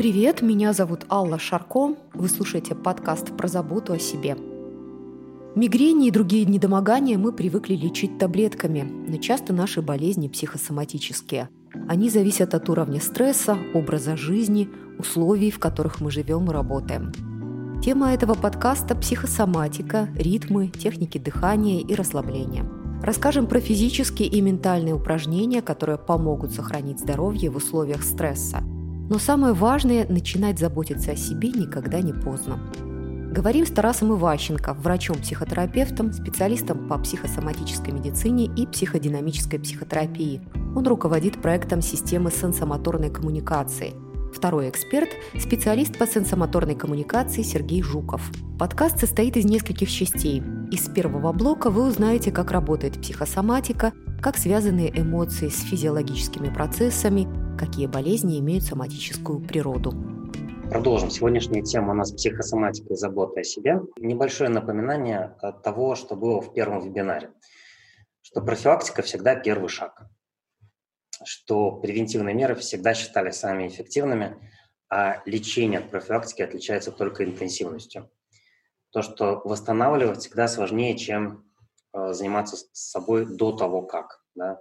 Привет, меня зовут Алла Шарко. Вы слушаете подкаст про заботу о себе. Мигрени и другие недомогания мы привыкли лечить таблетками, но часто наши болезни психосоматические. Они зависят от уровня стресса, образа жизни, условий, в которых мы живем и работаем. Тема этого подкаста – психосоматика, ритмы, техники дыхания и расслабления. Расскажем про физические и ментальные упражнения, которые помогут сохранить здоровье в условиях стресса. Но самое важное – начинать заботиться о себе никогда не поздно. Говорим с Тарасом Иващенко, врачом-психотерапевтом, специалистом по психосоматической медицине и психодинамической психотерапии. Он руководит проектом системы сенсомоторной коммуникации. Второй эксперт – специалист по сенсомоторной коммуникации Сергей Жуков. Подкаст состоит из нескольких частей. Из первого блока вы узнаете, как работает психосоматика, как связаны эмоции с физиологическими процессами, какие болезни имеют соматическую природу. Продолжим. Сегодняшняя тема у нас психосоматика и забота о себе. Небольшое напоминание от того, что было в первом вебинаре. Что профилактика всегда первый шаг. Что превентивные меры всегда считались самыми эффективными, а лечение от профилактики отличается только интенсивностью. То, что восстанавливать всегда сложнее, чем э, заниматься с собой до того, как. Да?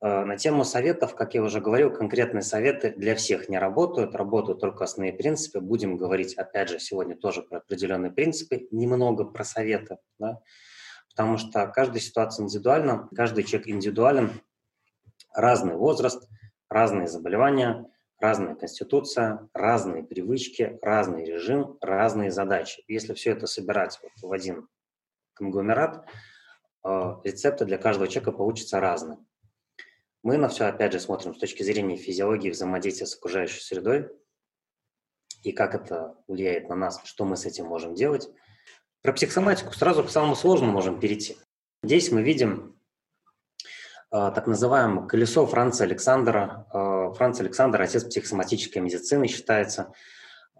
Э, на тему советов, как я уже говорил, конкретные советы для всех не работают, работают только основные принципы. Будем говорить, опять же, сегодня тоже про определенные принципы, немного про советы, да? потому что каждая ситуация индивидуальна, каждый человек индивидуален, разный возраст, разные заболевания, разная конституция, разные привычки, разный режим, разные задачи. Если все это собирать вот в один конгломерат, э, рецепты для каждого человека получатся разные. Мы на все, опять же, смотрим с точки зрения физиологии взаимодействия с окружающей средой и как это влияет на нас, что мы с этим можем делать. Про психосоматику сразу к самому сложному можем перейти. Здесь мы видим так называемое колесо Франца Александра. Э, Франц Александр – отец психосоматической медицины, считается.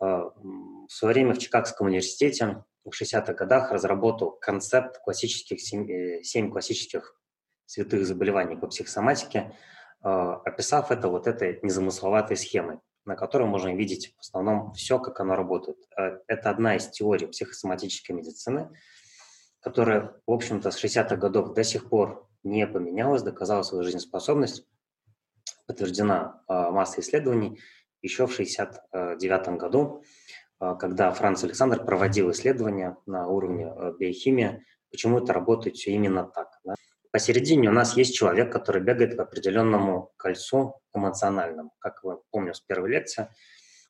Э, в свое время в Чикагском университете в 60-х годах разработал концепт классических, 7, 7 классических святых заболеваний по психосоматике, описав это вот этой незамысловатой схемой, на которой можно видеть в основном все, как оно работает. Это одна из теорий психосоматической медицины, которая, в общем-то, с 60-х годов до сих пор не поменялась, доказала свою жизнеспособность, подтверждена а, массой исследований еще в 1969 году, когда Франц Александр проводил исследования на уровне биохимии, почему это работает все именно так. Да? Посередине у нас есть человек, который бегает по определенному кольцу эмоциональному. Как вы помню с первой лекции,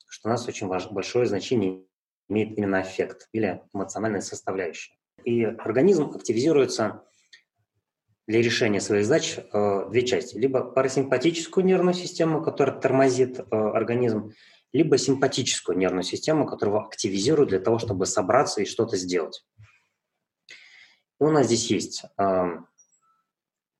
что у нас очень важ, большое значение имеет именно эффект или эмоциональная составляющая. И организм активизируется для решения своих задач э, две части. Либо парасимпатическую нервную систему, которая тормозит э, организм, либо симпатическую нервную систему, которую активизирует для того, чтобы собраться и что-то сделать. И у нас здесь есть э,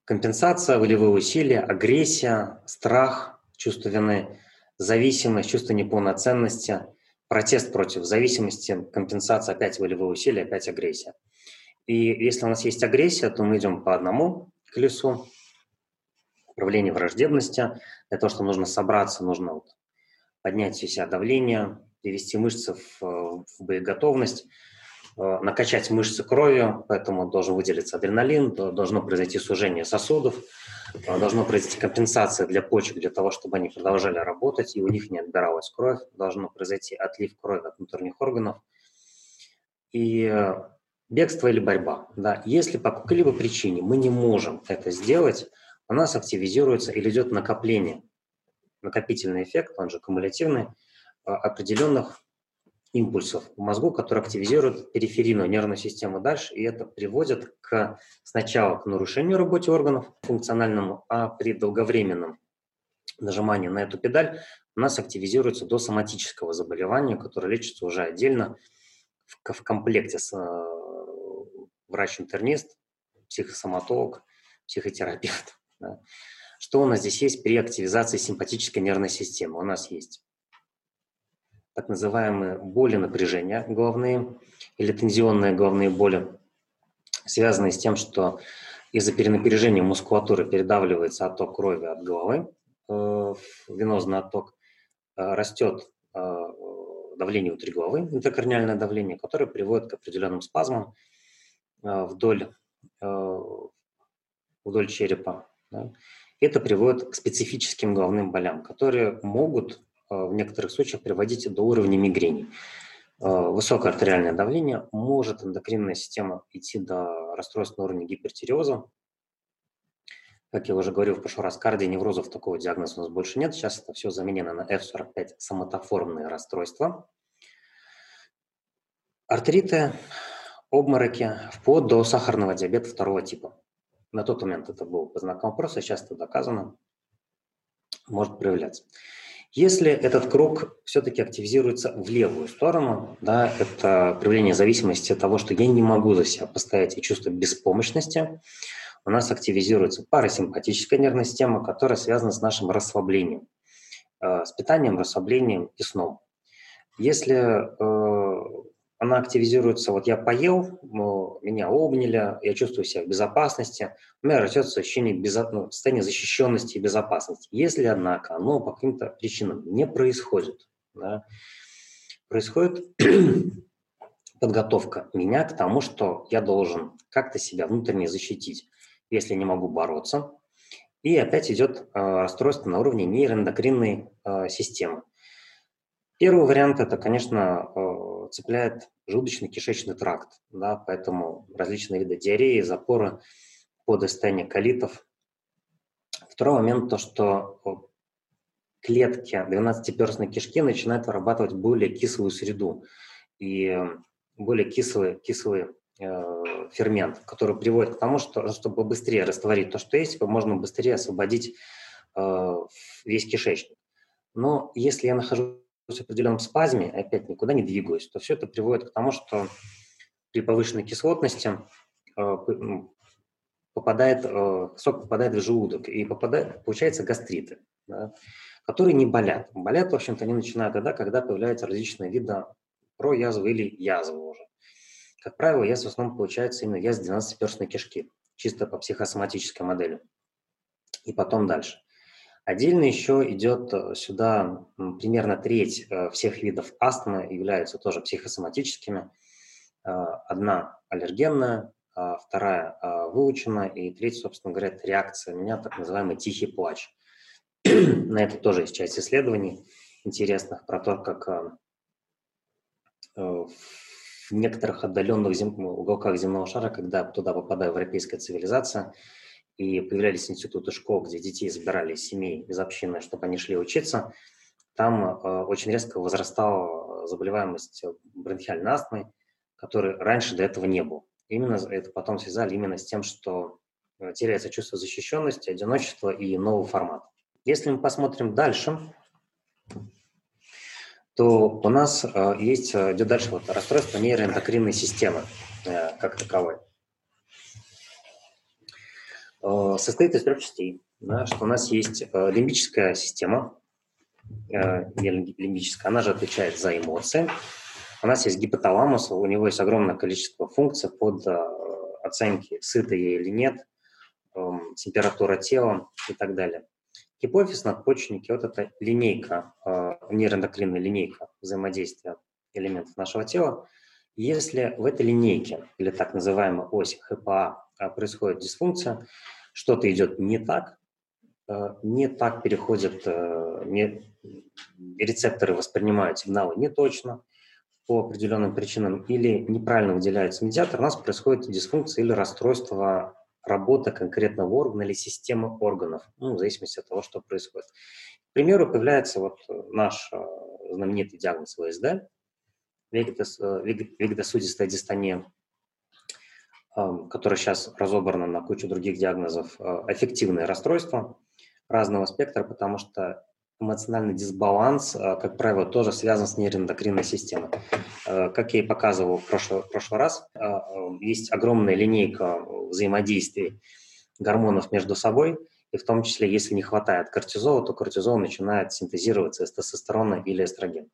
Компенсация, волевые усилия, агрессия, страх, чувство вины, зависимость, чувство неполноценности, протест против зависимости, компенсация, опять волевые усилия, опять агрессия. И если у нас есть агрессия, то мы идем по одному колесу, управление враждебности. Для того, чтобы нужно собраться, нужно вот поднять все себя давление, привести мышцы в, в боеготовность, Э, накачать мышцы кровью, поэтому должен выделиться адреналин, должно произойти сужение сосудов, э, должно произойти компенсация для почек для того, чтобы они продолжали работать и у них не отбиралась кровь, должно произойти отлив крови от внутренних органов. И э, бегство или борьба. Да. Если по какой-либо причине мы не можем это сделать, у нас активизируется или идет накопление, накопительный эффект, он же кумулятивный, определенных импульсов в мозгу, которые активизируют периферийную нервную систему дальше, и это приводит к сначала к нарушению работы органов функциональному, а при долговременном нажимании на эту педаль у нас активизируется до соматического заболевания, которое лечится уже отдельно в, в комплекте с э, врач-интернист, психосоматолог, психотерапевт. Да. Что у нас здесь есть при активизации симпатической нервной системы? У нас есть так называемые боли напряжения головные или тензионные головные боли, связанные с тем, что из-за перенапряжения мускулатуры передавливается отток крови от головы, э, венозный отток, э, растет давление внутри головы, интракорниальное давление, которое приводит к определенным спазмам вдоль, вдоль черепа. Да. Это приводит к специфическим головным болям, которые могут в некоторых случаях приводить до уровня мигрени. Высокое артериальное давление может эндокринная система идти до расстройств на уровне гипертиреоза, как я уже говорил в прошлый раз, кардионеврозов такого диагноза у нас больше нет. Сейчас это все заменено на F45 соматоформные расстройства. Артриты, обмороки, вплоть до сахарного диабета второго типа. На тот момент это был по знакам вопроса, сейчас это доказано, может проявляться. Если этот круг все-таки активизируется в левую сторону, да, это проявление зависимости от того, что я не могу за себя постоять и чувство беспомощности, у нас активизируется парасимпатическая нервная система, которая связана с нашим расслаблением, э, с питанием, расслаблением и сном. Если э, она активизируется, вот я поел, меня обняли, я чувствую себя в безопасности, у меня растет ощущение безо... ну, состояния защищенности и безопасности. Если, однако, оно по каким-то причинам не происходит, да, происходит подготовка меня к тому, что я должен как-то себя внутренне защитить если не могу бороться. И опять идет э, расстройство на уровне нейроэндокринной э, системы. Первый вариант это, конечно, э, цепляет желудочно-кишечный тракт, да, поэтому различные виды диареи, запоры, подостание колитов. Второй момент то, что клетки 12-перстной кишки начинают вырабатывать более кислую среду и более кислые, кислые Э, фермент, который приводит к тому, что чтобы быстрее растворить то, что есть, можно быстрее освободить э, весь кишечник. Но если я нахожусь в определенном спазме, опять никуда не двигаюсь, то все это приводит к тому, что при повышенной кислотности э, попадает, сок попадает в желудок, и попадает, получается гастриты, да, которые не болят. Болят, в общем-то, они начинают тогда, когда появляются различные виды проязвы или язвы уже. Как правило, яз в основном получается именно яз 12-перстной кишки, чисто по психосоматической модели. И потом дальше. Отдельно еще идет э, сюда примерно треть э, всех видов астмы являются тоже психосоматическими. Э, одна аллергенная, а вторая выученная, и третья, собственно говоря, это реакция у меня, так называемый тихий плач. На это тоже есть часть исследований интересных про то, как в некоторых отдаленных зем... уголках земного шара, когда туда попадала европейская цивилизация, и появлялись институты школ, где детей забирали из семей, из общины, чтобы они шли учиться, там э, очень резко возрастала заболеваемость бронхиальной астмой, которой раньше до этого не было. Именно это потом связали именно с тем, что э, теряется чувство защищенности, одиночества и нового формата. Если мы посмотрим дальше, то у нас э, есть, идет дальше вот расстройство нейроэндокринной системы как таковой. Состоит из трех частей, да, что у нас есть лимбическая система, лимбическая, она же отвечает за эмоции. У нас есть гипоталамус, у него есть огромное количество функций под оценки, сыто я или нет, эм, температура тела и так далее. Гипофиз, надпочечники – вот эта линейка, э, нейроэндокринная линейка взаимодействия элементов нашего тела. Если в этой линейке, или так называемой оси ХПА, э, происходит дисфункция, что-то идет не так, э, не так переходят, не, рецепторы воспринимают сигналы не точно по определенным причинам, или неправильно выделяется медиатор, у нас происходит дисфункция или расстройство работа конкретного органа или системы органов, ну, в зависимости от того, что происходит. К примеру, появляется вот наш э, знаменитый диагноз ВСД, э, вегетосудистая дистония, которая сейчас разобрана на кучу других диагнозов, э, эффективное расстройство разного спектра, потому что эмоциональный дисбаланс, как правило, тоже связан с нейроэндокринной системой. Как я и показывал в прошлый, в прошлый раз, есть огромная линейка взаимодействий гормонов между собой, и в том числе, если не хватает кортизола, то кортизол начинает синтезироваться из тестостерона или эстрогена.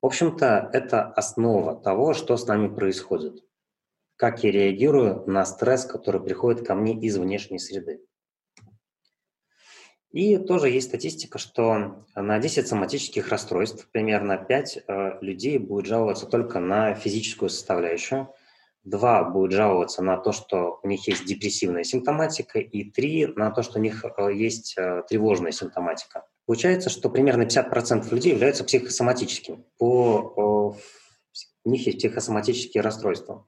В общем-то, это основа того, что с нами происходит. Как я реагирую на стресс, который приходит ко мне из внешней среды. И тоже есть статистика, что на 10 соматических расстройств примерно 5 э, людей будет жаловаться только на физическую составляющую, 2 будет жаловаться на то, что у них есть депрессивная симптоматика, и 3 на то, что у них э, есть э, тревожная симптоматика. Получается, что примерно 50% людей являются психосоматическими. По, у них есть психосоматические расстройства.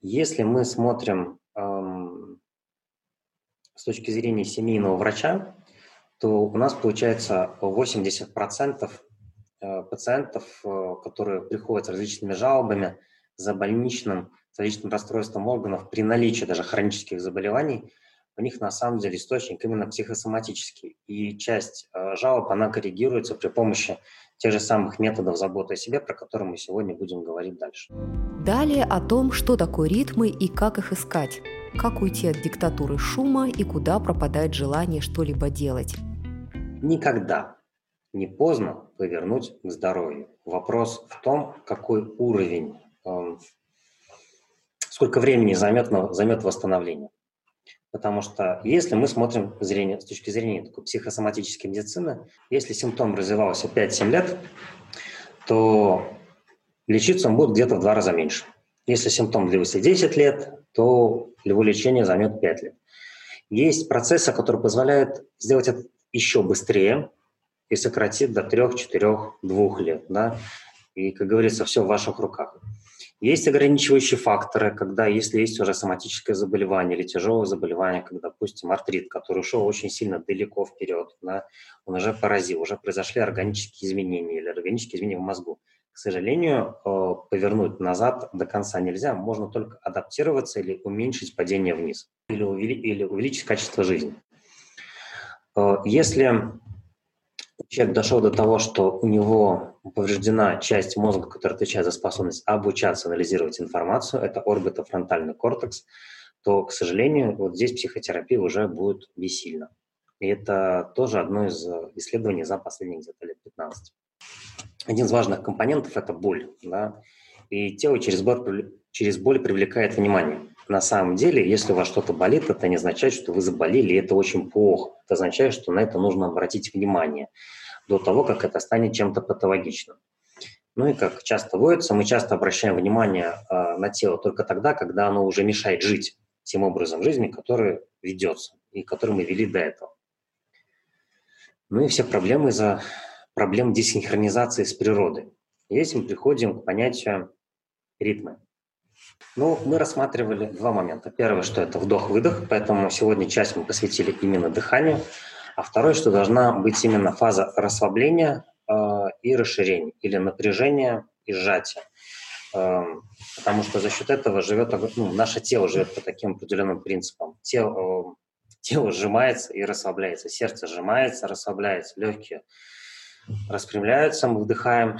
Если мы смотрим эм, с точки зрения семейного врача, то у нас получается 80% э, пациентов, э, которые приходят с различными жалобами за больничным, с различным расстройством органов при наличии даже хронических заболеваний, у них на самом деле источник именно психосоматический. И часть э, жалоб, она коррегируется при помощи тех же самых методов заботы о себе, про которые мы сегодня будем говорить дальше. Далее о том, что такое ритмы и как их искать как уйти от диктатуры шума и куда пропадает желание что-либо делать. Никогда не поздно повернуть к здоровью. Вопрос в том, какой уровень, э, сколько времени займет, займет восстановление. Потому что если мы смотрим зрение, с точки зрения такой психосоматической медицины, если симптом развивался 5-7 лет, то лечиться он будет где-то в два раза меньше. Если симптом длился 10 лет, то его лечение займет 5 лет. Есть процессы, которые позволяют сделать это еще быстрее и сократить до 3, 4, 2 лет. Да? И, как говорится, все в ваших руках. Есть ограничивающие факторы, когда если есть уже соматическое заболевание или тяжелое заболевание, как, допустим, артрит, который ушел очень сильно далеко вперед, да, он уже поразил, уже произошли органические изменения или органические изменения в мозгу к сожалению, э, повернуть назад до конца нельзя. Можно только адаптироваться или уменьшить падение вниз, или, увеличить качество жизни. Э, если человек дошел до того, что у него повреждена часть мозга, которая отвечает за способность обучаться, анализировать информацию, это орбитофронтальный кортекс, то, к сожалению, вот здесь психотерапия уже будет бессильна. И это тоже одно из исследований за последние где-то лет 15 один из важных компонентов – это боль. Да? И тело через боль, через боль привлекает внимание. На самом деле, если у вас что-то болит, это не означает, что вы заболели, и это очень плохо. Это означает, что на это нужно обратить внимание до того, как это станет чем-то патологичным. Ну и как часто водится, мы часто обращаем внимание э, на тело только тогда, когда оно уже мешает жить тем образом жизни, который ведется и который мы вели до этого. Ну и все проблемы из-за проблем десинхронизации с природой. Здесь мы приходим к понятию ритма. Ну, мы рассматривали два момента. Первое, что это вдох-выдох, поэтому сегодня часть мы посвятили именно дыханию. А второе, что должна быть именно фаза расслабления э, и расширения, или напряжения и сжатия. Э, потому что за счет этого живет, ну, наше тело живет по таким определенным принципам. Тело, э, тело сжимается и расслабляется, сердце сжимается, расслабляется, легкие распрямляются, мы вдыхаем,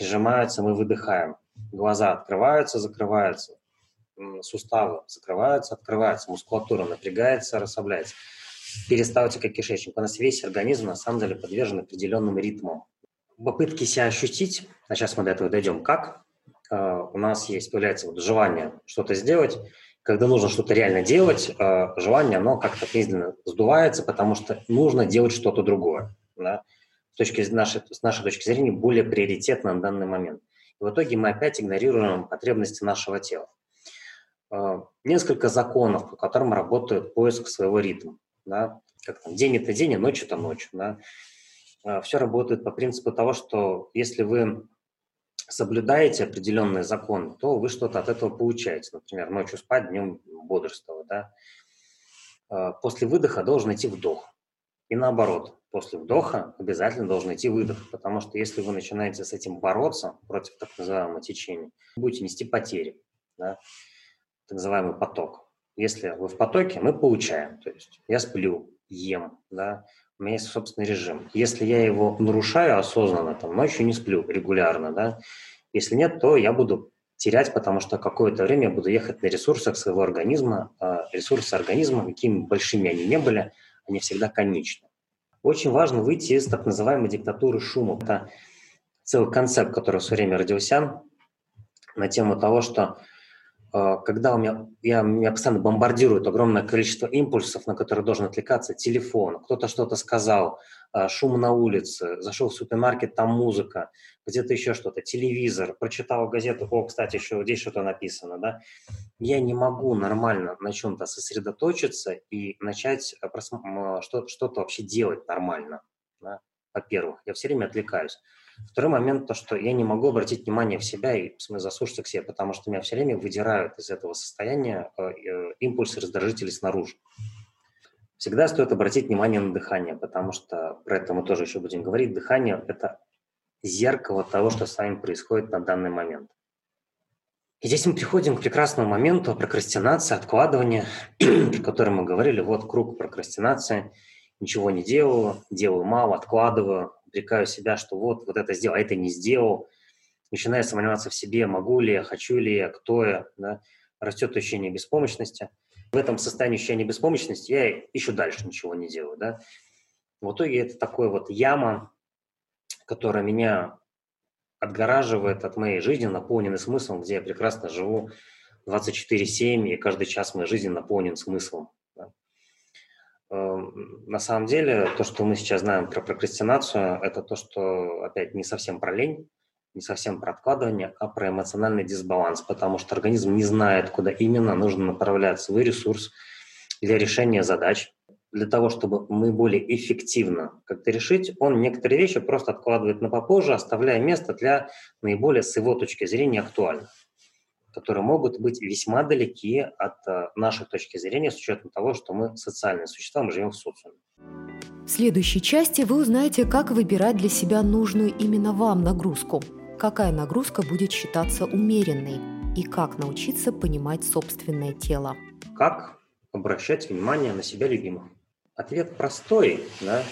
сжимаются, мы выдыхаем. Глаза открываются, закрываются, суставы закрываются, открываются, мускулатура напрягается, расслабляется. Перисталтика кишечника. У нас весь организм на самом деле подвержен определенным ритмам. Попытки себя ощутить, а сейчас мы до этого дойдем, как э, у нас есть, появляется вот желание что-то сделать, когда нужно что-то реально делать, э, желание, оно как-то медленно сдувается, потому что нужно делать что-то другое. Да? с, точки, нашей, с нашей точки зрения более приоритетно на данный момент. И в итоге мы опять игнорируем потребности нашего тела. А, несколько законов, по которым работает поиск своего ритма. Да? Как там, день это день, а ночь это ночь. Да? А, Все работает по принципу того, что если вы соблюдаете определенные законы, то вы что-то от этого получаете. Например, ночью спать, днем бодрствовать. Да? А, после выдоха должен идти вдох. И наоборот, после вдоха обязательно должен идти выдох, потому что если вы начинаете с этим бороться против так называемого течения, будете нести потери, да, так называемый поток. Если вы в потоке, мы получаем, то есть я сплю, ем, да, у меня есть собственный режим. Если я его нарушаю осознанно, там, ночью не сплю регулярно, да, если нет, то я буду терять, потому что какое-то время я буду ехать на ресурсах своего организма. А ресурсы организма, какими большими они не были, они всегда конечны. Очень важно выйти из так называемой диктатуры шума. Это целый концепт, который в свое время родился на тему того, что когда у меня, я, меня постоянно бомбардирует огромное количество импульсов, на которые должен отвлекаться телефон, кто-то что-то сказал, э, шум на улице, зашел в супермаркет, там музыка, где-то еще что-то, телевизор, прочитал газету, о, кстати, еще здесь что-то написано, да, я не могу нормально на чем-то сосредоточиться и начать что-то вообще делать нормально, да? во-первых, я все время отвлекаюсь. Второй момент, то, что я не могу обратить внимание в себя и в смысле, заслушаться к себе, потому что меня все время выдирают из этого состояния э, э, импульсы раздражители снаружи. Всегда стоит обратить внимание на дыхание, потому что про это мы тоже еще будем говорить. Дыхание – это зеркало того, что с вами происходит на данный момент. И здесь мы приходим к прекрасному моменту прокрастинации, откладывания, о котором мы говорили. Вот круг прокрастинации. Ничего не делаю, делаю мало, откладываю, упрекаю себя, что вот, вот это сделал, а это не сделал, начинаю сомневаться в себе, могу ли я, хочу ли я, кто я, да? растет ощущение беспомощности. В этом состоянии ощущения беспомощности я еще дальше ничего не делаю. Да? В итоге это такой вот яма, которая меня отгораживает от моей жизни, наполненной смыслом, где я прекрасно живу 24-7, и каждый час моей жизни наполнен смыслом. Эм, на самом деле, то, что мы сейчас знаем про прокрастинацию, это то, что, опять, не совсем про лень, не совсем про откладывание, а про эмоциональный дисбаланс, потому что организм не знает, куда именно нужно направлять свой ресурс для решения задач. Для того, чтобы мы более эффективно как-то решить, он некоторые вещи просто откладывает на попозже, оставляя место для наиболее, с его точки зрения, актуальных которые могут быть весьма далеки от э, нашей точки зрения с учетом того, что мы социальные существа, мы живем в социуме. В следующей части вы узнаете, как выбирать для себя нужную именно вам нагрузку, какая нагрузка будет считаться умеренной и как научиться понимать собственное тело. Как обращать внимание на себя любимых? Ответ простой, да.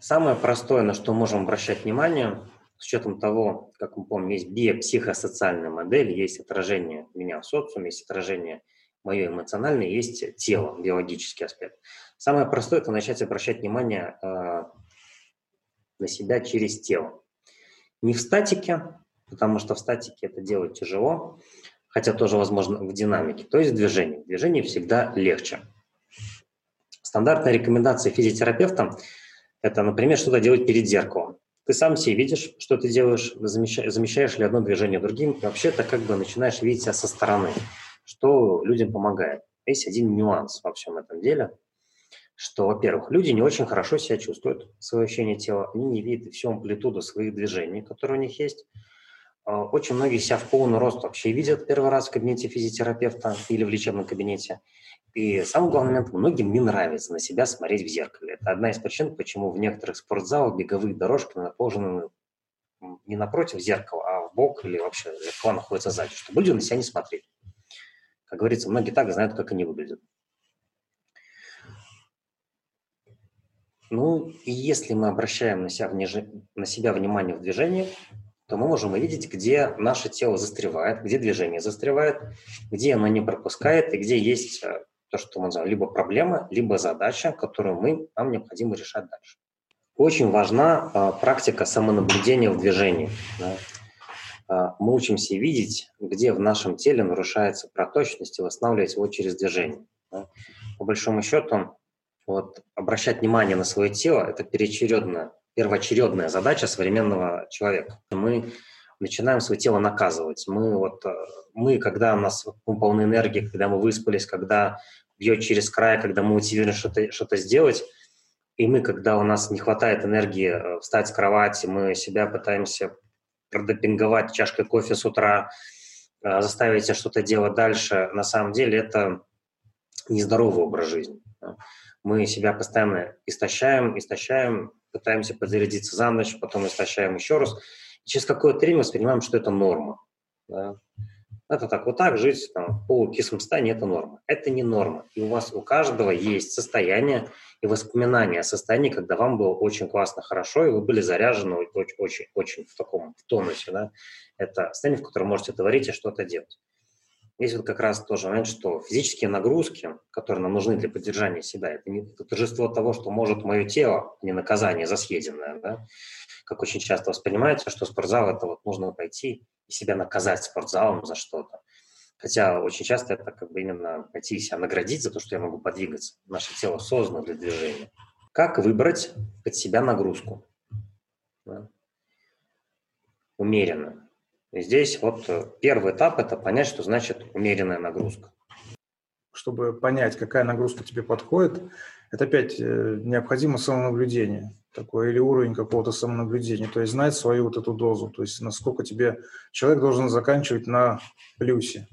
Самое простое, на что можем обращать внимание, с учетом того, как мы помним, есть биопсихосоциальная модель, есть отражение меня в социуме, есть отражение мое эмоциональное, есть тело, биологический аспект. Самое простое – это начать обращать внимание э, на себя через тело. Не в статике, потому что в статике это делать тяжело, хотя тоже возможно в динамике, то есть в движении. В движении всегда легче. Стандартная рекомендация физиотерапевта – это, например, что-то делать перед зеркалом. Ты сам себе видишь, что ты делаешь, замещаешь, замещаешь ли одно движение другим, и вообще ты как бы начинаешь видеть себя со стороны, что людям помогает. Есть один нюанс во всем этом деле, что, во-первых, люди не очень хорошо себя чувствуют, свое ощущение тела, они не видят всю амплитуду своих движений, которые у них есть. А, очень многие себя в полный рост вообще видят первый раз в кабинете физиотерапевта или в лечебном кабинете. И самый главный момент, многим не нравится на себя смотреть в зеркале. Это одна из причин, почему в некоторых спортзалах беговые дорожки наположены не напротив зеркала, а в бок или вообще зеркало находится сзади, чтобы люди на себя не смотрели. Как говорится, многие так знают, как они выглядят. Ну, и если мы обращаем на себя, вниж... на себя внимание в движении, то мы можем увидеть, где наше тело застревает, где движение застревает, где оно не пропускает и где есть э, то, что мы называем либо проблема, либо задача, которую мы, нам необходимо решать дальше. Очень важна а, практика самонаблюдения в движении. Да. А, мы учимся видеть, где в нашем теле нарушается проточность и восстанавливать его через движение. Да. По большому счету, вот, обращать внимание на свое тело – это переочередная, первоочередная задача современного человека. Мы начинаем свое тело наказывать. Мы, вот, э, мы когда у нас мы полны энергии, когда мы выспались, когда бьет через край, когда мы мотивированы что-то что сделать, и мы, когда у нас не хватает энергии э, встать с кровати, мы себя пытаемся продопинговать чашкой кофе с утра, э, заставить себя что-то делать дальше, на самом деле это нездоровый образ жизни. Мы себя постоянно истощаем, истощаем, пытаемся подзарядиться за ночь, потом истощаем еще раз. И через какое-то время воспринимаем, что это норма. Да? Это так, вот так жить там, в полукислом состоянии – это норма. Это не норма. И у вас у каждого есть состояние и воспоминания о состоянии, когда вам было очень классно, хорошо, и вы были заряжены очень, очень, очень в таком в тонусе. Да? Это состояние, в котором можете творить и что-то делать. Здесь вот как раз тоже момент, что физические нагрузки, которые нам нужны для поддержания себя, это не это торжество того, что может мое тело, а не наказание за съеденное. Да? Как очень часто воспринимается, что спортзал – это вот нужно пойти и себя наказать спортзалом за что-то. Хотя очень часто это как бы именно пойти себя наградить за то, что я могу подвигаться. Наше тело создано для движения. Как выбрать под себя нагрузку? Да? Умеренно. И здесь вот э, первый этап – это понять, что значит умеренная нагрузка. Чтобы понять, какая нагрузка тебе подходит, это опять э, необходимо самонаблюдение такое или уровень какого-то самонаблюдения, то есть знать свою вот эту дозу, то есть насколько тебе человек должен заканчивать на плюсе,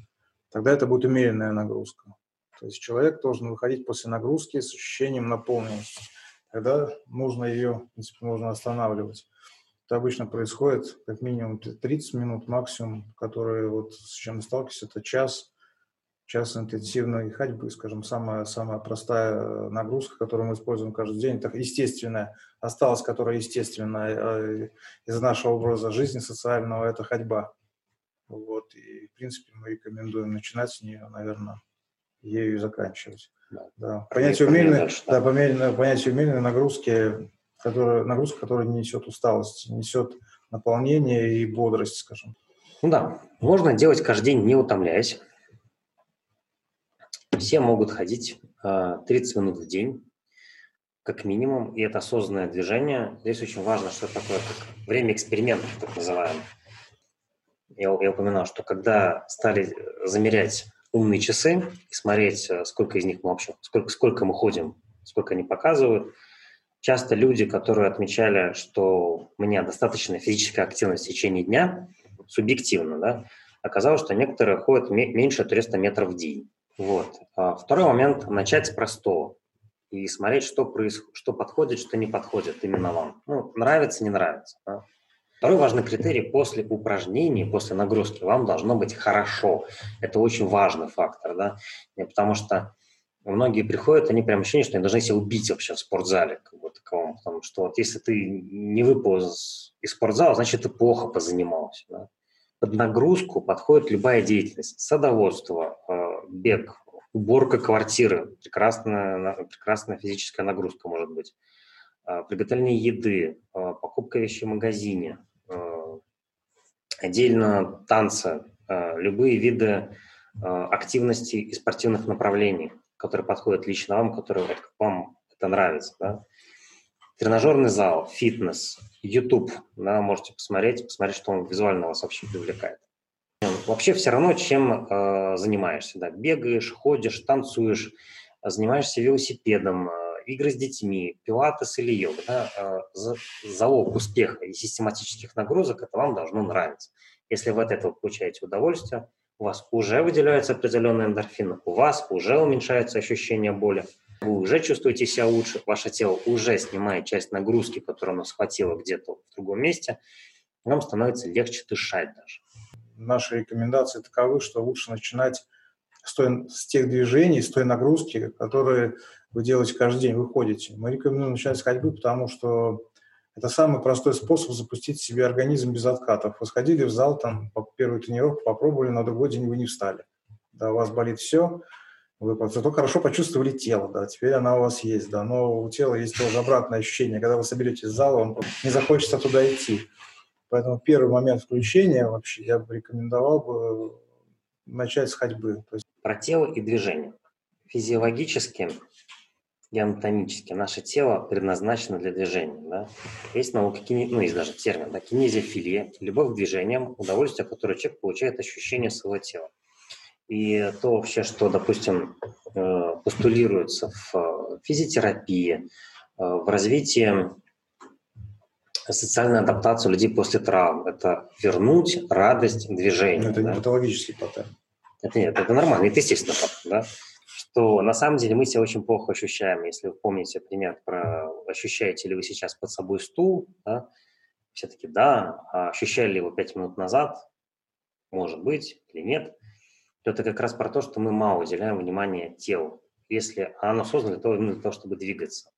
тогда это будет умеренная нагрузка. То есть человек должен выходить после нагрузки с ощущением наполненности. Тогда нужно ее, в принципе, можно останавливать. Это обычно происходит как минимум 30 минут максимум, которые вот с чем сталкиваюсь, это час, час интенсивной ходьбы, скажем, самая, самая простая нагрузка, которую мы используем каждый день, это естественная, осталась, которая естественная э, из нашего образа жизни социального, это ходьба. Вот, и, в принципе, мы рекомендуем начинать с нее, наверное, ею и заканчивать. Да. Да. Понятие умеренной, да, понятие умеренной нагрузки которая, нагрузка, которая не несет усталость, несет наполнение и бодрость, скажем. Ну да, можно делать каждый день, не утомляясь. Все могут ходить 30 а, минут в день, как минимум, и это осознанное движение. Здесь очень важно, что такое как время экспериментов, так называемых. Я, я упоминал, что когда стали замерять умные часы и смотреть, а, сколько из них мы вообще, сколько, сколько мы ходим, сколько они показывают – часто люди, которые отмечали, что у меня достаточно физическая активность в течение дня, субъективно, да, оказалось, что некоторые ходят меньше 300 метров в день. Вот. А второй момент – начать с простого и смотреть, что, происходит, что подходит, что не подходит именно вам. Ну, нравится, не нравится. Да? Второй важный критерий – после упражнений, после нагрузки вам должно быть хорошо. Это очень важный фактор, да, потому что многие приходят, они прям ощущение, что они должны себя убить вообще в спортзале, как бы таковом, потому что вот если ты не выпал из, спортзала, значит, ты плохо позанимался. Да? Под нагрузку подходит любая деятельность. Садоводство, э, бег, уборка квартиры, прекрасная, прекрасная физическая нагрузка может быть, э, приготовление еды, э, покупка вещей в магазине, отдельно танцы, любые виды активности и спортивных направлений – который подходит лично вам, который вот, вам это нравится. Да? Тренажерный зал, фитнес, YouTube, да, можете посмотреть, посмотреть, что он визуально вас вообще привлекает. Вообще все равно, чем э, занимаешься. Да? Бегаешь, ходишь, танцуешь, занимаешься велосипедом, э, игры с детьми, пилатес или йога. Да? Э, залог успеха и систематических нагрузок – это вам должно нравиться. Если вы от этого получаете удовольствие – у вас уже выделяются определенные эндорфины, у вас уже уменьшается ощущение боли, вы уже чувствуете себя лучше, ваше тело уже снимает часть нагрузки, которую оно схватило где-то в другом месте, вам становится легче дышать даже. Наши рекомендации таковы, что лучше начинать с, той, с тех движений, с той нагрузки, которые вы делаете каждый день, вы ходите. Мы рекомендуем начинать с ходьбы, потому что это самый простой способ запустить себе организм без откатов. Вы сходили в зал, там, по первую тренировку попробовали, на другой день вы не встали. Да, у вас болит все, вы зато хорошо почувствовали тело, да, теперь она у вас есть, да, но у тела есть тоже обратное ощущение. Когда вы соберетесь в зал, вам не захочется туда идти. Поэтому первый момент включения вообще я бы рекомендовал бы начать с ходьбы. Про тело и движение. Физиологически и анатомически наше тело предназначено для движения. Да? Есть наука, ну, есть даже термин, да, кинезиофилия, любовь к движениям, удовольствие, которое человек получает ощущение своего тела. И то вообще, что, допустим, э, постулируется в э, физиотерапии, э, в развитии социальной адаптации людей после травм, это вернуть радость движения. Но это да? не патологический паттерн. Это нет, это нормально, это естественно, да что на самом деле мы себя очень плохо ощущаем. Если вы помните пример про ощущаете ли вы сейчас под собой стул, да, все-таки да, а ощущали ли его пять минут назад, может быть или нет, то это как раз про то, что мы мало уделяем внимания телу, если оно создано для того, для того чтобы двигаться.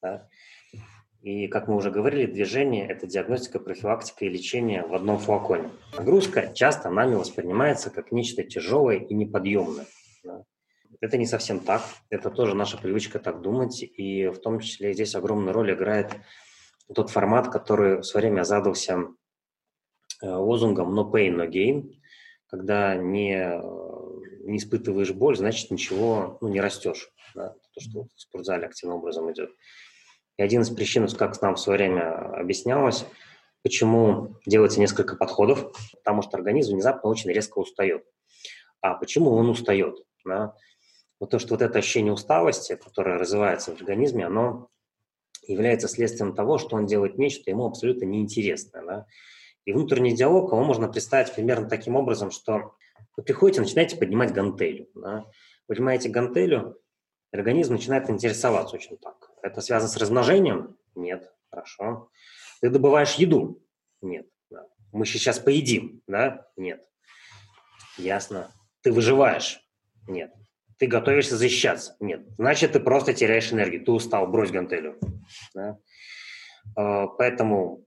Да? И, как мы уже говорили, движение – это диагностика, профилактика и лечение в одном флаконе. Нагрузка часто нами воспринимается как нечто тяжелое и неподъемное. Это не совсем так. Это тоже наша привычка так думать. И в том числе здесь огромную роль играет тот формат, который в свое время задался э, лозунгом «no pain, no gain». когда не, не испытываешь боль, значит, ничего ну, не растешь. Да? То, что в спортзале активным образом идет. И один из причин, как нам в свое время объяснялось, почему делается несколько подходов, потому что организм внезапно очень резко устает. А почему он устает? Да? Вот то, что вот это ощущение усталости, которое развивается в организме, оно является следствием того, что он делает нечто ему абсолютно неинтересное. Да? И внутренний диалог его можно представить примерно таким образом, что вы приходите, начинаете поднимать гантелю. Да? Поднимаете гантелю, организм начинает интересоваться очень так. Это связано с размножением? Нет. Хорошо. Ты добываешь еду? Нет. Да. Мы сейчас поедим? Да? Нет. Ясно. Ты выживаешь? Нет. Ты готовишься защищаться? Нет. Значит, ты просто теряешь энергию. Ты устал, брось гантелю. Да? А, поэтому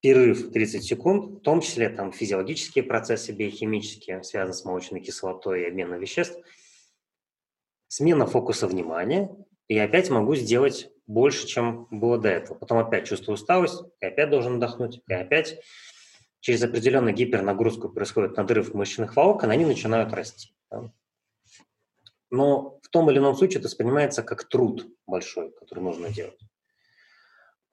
перерыв 30 секунд, в том числе там физиологические процессы биохимические, связанные с молочной кислотой и обменом веществ, смена фокуса внимания, и опять могу сделать больше, чем было до этого. Потом опять чувствую усталость, и опять должен отдохнуть, и опять через определенную гипернагрузку происходит надрыв мышечных волокон, они начинают расти. Да? Но в том или ином случае это воспринимается как труд большой, который нужно делать.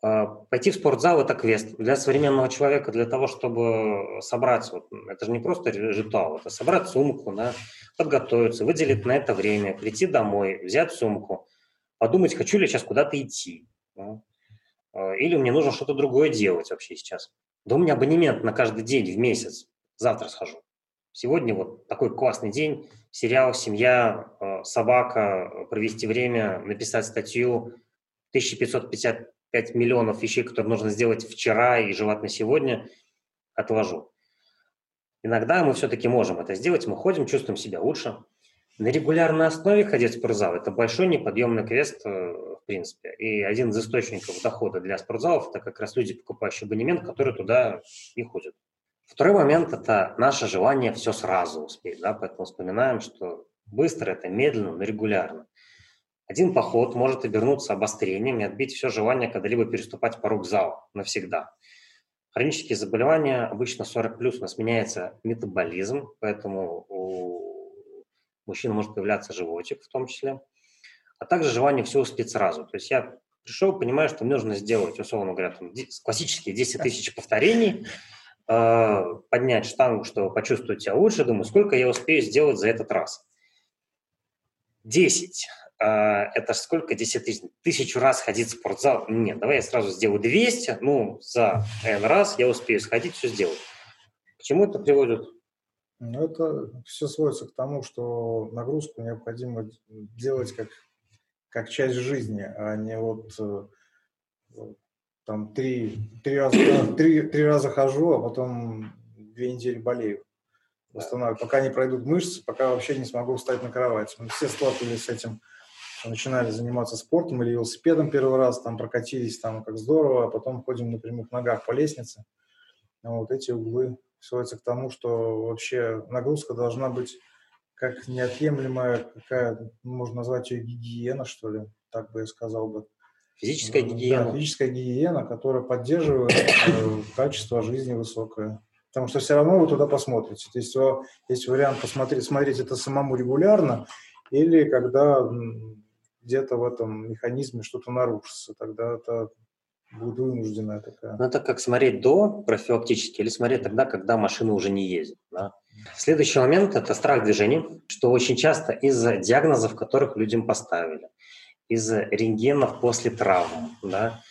А, пойти в спортзал – это квест. Для современного человека, для того, чтобы собрать, вот, это же не просто ритуал, это собрать сумку, да, подготовиться, выделить на это время, прийти домой, взять сумку, подумать, хочу ли сейчас куда-то идти. Да, а, или мне нужно что-то другое делать вообще сейчас. Да у меня абонемент на каждый день в месяц. Завтра схожу. Сегодня вот такой классный день, сериал «Семья», э, «Собака», провести время, написать статью, 1555 миллионов вещей, которые нужно сделать вчера и желательно сегодня, отложу. Иногда мы все-таки можем это сделать, мы ходим, чувствуем себя лучше. На регулярной основе ходить в спортзал – это большой неподъемный квест, э, в принципе. И один из источников дохода для спортзалов – это как раз люди, покупающие абонемент, которые туда и ходят. Второй момент – это наше желание все сразу успеть, да, поэтому вспоминаем, что быстро – это медленно, но регулярно. Один поход может обернуться обострением и отбить все желание когда-либо переступать порог зала навсегда. Хронические заболевания обычно 40 плюс, у нас меняется метаболизм, поэтому у мужчин может появляться животик в том числе, а также желание все успеть сразу. То есть я пришел, понимаю, что мне нужно сделать, условно говоря, там, классические 10 тысяч повторений, Э, поднять штангу, чтобы почувствовать себя лучше, думаю, сколько я успею сделать за этот раз. 10. Э, это сколько 10 тысяч? Тысячу раз ходить в спортзал? Нет, давай я сразу сделаю 200, ну, за N раз я успею сходить, все сделать. К чему это приводит? Ну, это все сводится к тому, что нагрузку необходимо делать как, как часть жизни, а не вот э, там три, три, раза, три, три раза хожу, а потом две недели болею. Восстанавливаю. Пока не пройдут мышцы, пока вообще не смогу встать на кровать. Мы все сталкивались с этим, начинали заниматься спортом или велосипедом первый раз, там прокатились, там как здорово, а потом ходим на прямых ногах по лестнице. Вот эти углы сводятся к тому, что вообще нагрузка должна быть как неотъемлемая, какая, можно назвать ее гигиена, что ли, так бы я сказал бы. Физическая гигиена. Да, физическая гигиена, которая поддерживает э, качество жизни высокое. Потому что все равно вы туда посмотрите. То есть есть вариант посмотреть, смотреть это самому регулярно, или когда где-то в этом механизме что-то нарушится, тогда это будет вынужденная такая. Ну, это как смотреть до профилактически или смотреть тогда, когда машина уже не ездит. Да? Следующий момент – это страх движения, что очень часто из-за диагнозов, которых людям поставили из рентгенов после травм. Да?